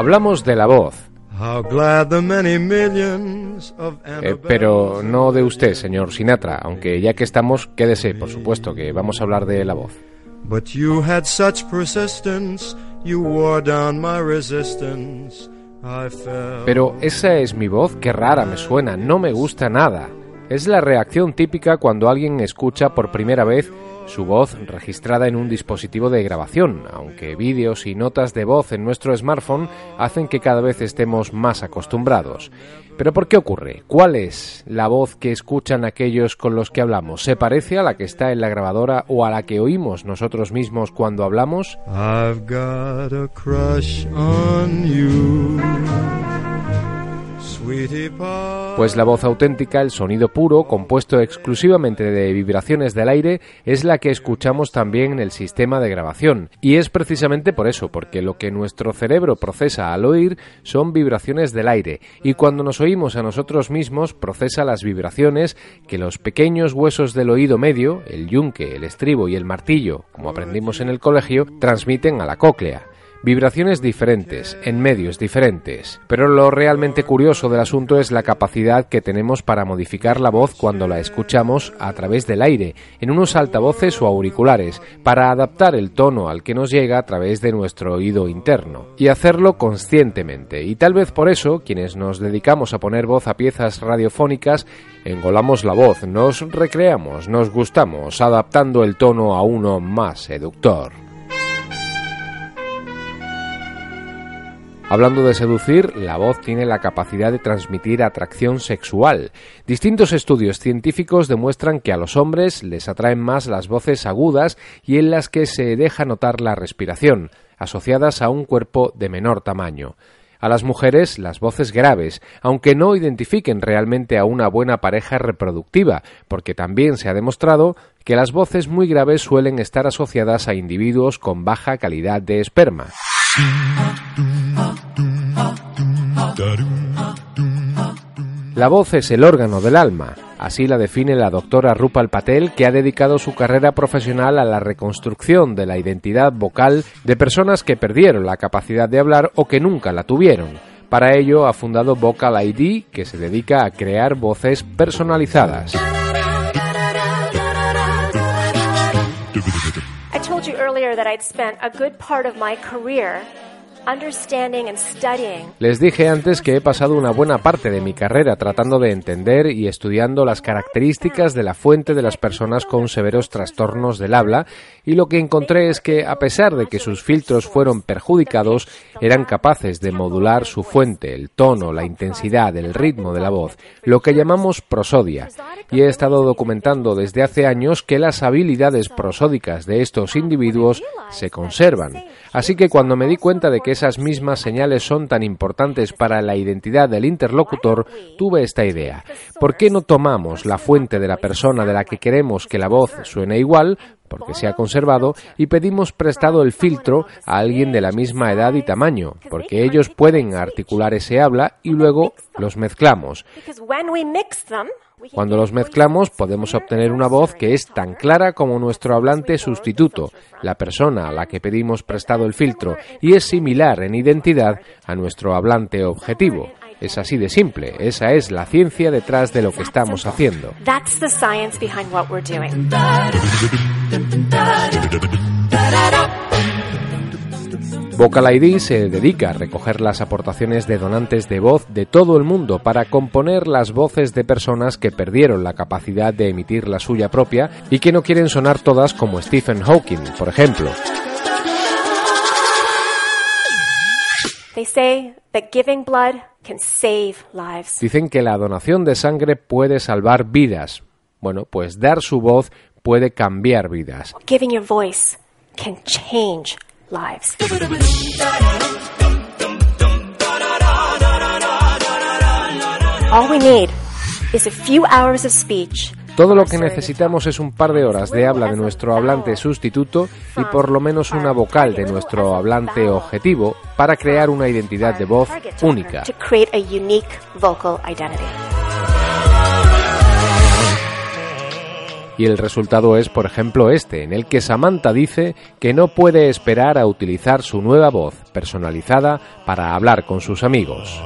Hablamos de la voz. Eh, pero no de usted, señor Sinatra, aunque ya que estamos, quédese, por supuesto, que vamos a hablar de la voz. Pero esa es mi voz, qué rara me suena, no me gusta nada. Es la reacción típica cuando alguien escucha por primera vez su voz registrada en un dispositivo de grabación, aunque vídeos y notas de voz en nuestro smartphone hacen que cada vez estemos más acostumbrados. Pero ¿por qué ocurre? ¿Cuál es la voz que escuchan aquellos con los que hablamos? ¿Se parece a la que está en la grabadora o a la que oímos nosotros mismos cuando hablamos? Pues la voz auténtica, el sonido puro, compuesto exclusivamente de vibraciones del aire, es la que escuchamos también en el sistema de grabación. Y es precisamente por eso, porque lo que nuestro cerebro procesa al oír son vibraciones del aire, y cuando nos oímos a nosotros mismos procesa las vibraciones que los pequeños huesos del oído medio, el yunque, el estribo y el martillo, como aprendimos en el colegio, transmiten a la cóclea vibraciones diferentes, en medios diferentes. Pero lo realmente curioso del asunto es la capacidad que tenemos para modificar la voz cuando la escuchamos a través del aire, en unos altavoces o auriculares, para adaptar el tono al que nos llega a través de nuestro oído interno. Y hacerlo conscientemente. Y tal vez por eso, quienes nos dedicamos a poner voz a piezas radiofónicas, engolamos la voz, nos recreamos, nos gustamos, adaptando el tono a uno más seductor. Hablando de seducir, la voz tiene la capacidad de transmitir atracción sexual. Distintos estudios científicos demuestran que a los hombres les atraen más las voces agudas y en las que se deja notar la respiración, asociadas a un cuerpo de menor tamaño. A las mujeres las voces graves, aunque no identifiquen realmente a una buena pareja reproductiva, porque también se ha demostrado que las voces muy graves suelen estar asociadas a individuos con baja calidad de esperma. La voz es el órgano del alma, así la define la doctora Rupal Patel, que ha dedicado su carrera profesional a la reconstrucción de la identidad vocal de personas que perdieron la capacidad de hablar o que nunca la tuvieron. Para ello ha fundado Vocal ID, que se dedica a crear voces personalizadas. I told you earlier that I'd spent a good part of my career les dije antes que he pasado una buena parte de mi carrera tratando de entender y estudiando las características de la fuente de las personas con severos trastornos del habla y lo que encontré es que a pesar de que sus filtros fueron perjudicados, eran capaces de modular su fuente, el tono, la intensidad, el ritmo de la voz, lo que llamamos prosodia. Y he estado documentando desde hace años que las habilidades prosódicas de estos individuos se conservan. Así que cuando me di cuenta de que esas mismas señales son tan importantes para la identidad del interlocutor, tuve esta idea. ¿Por qué no tomamos la fuente de la persona de la que queremos que la voz suene igual, porque se ha conservado, y pedimos prestado el filtro a alguien de la misma edad y tamaño, porque ellos pueden articular ese habla y luego los mezclamos. Cuando los mezclamos podemos obtener una voz que es tan clara como nuestro hablante sustituto, la persona a la que pedimos prestado el filtro, y es similar en identidad a nuestro hablante objetivo. Es así de simple, esa es la ciencia detrás de lo que estamos haciendo. Vocal ID se dedica a recoger las aportaciones de donantes de voz de todo el mundo para componer las voces de personas que perdieron la capacidad de emitir la suya propia y que no quieren sonar todas como Stephen Hawking, por ejemplo. Dicen que la donación de sangre puede salvar vidas. Bueno, pues dar su voz puede cambiar vidas. Giving your voice can change lives. All we need is a few hours of speech todo lo que necesitamos es un par de horas de habla de nuestro hablante sustituto y por lo menos una vocal de nuestro hablante objetivo para crear una identidad de voz única. Y el resultado es, por ejemplo, este, en el que Samantha dice que no puede esperar a utilizar su nueva voz personalizada para hablar con sus amigos.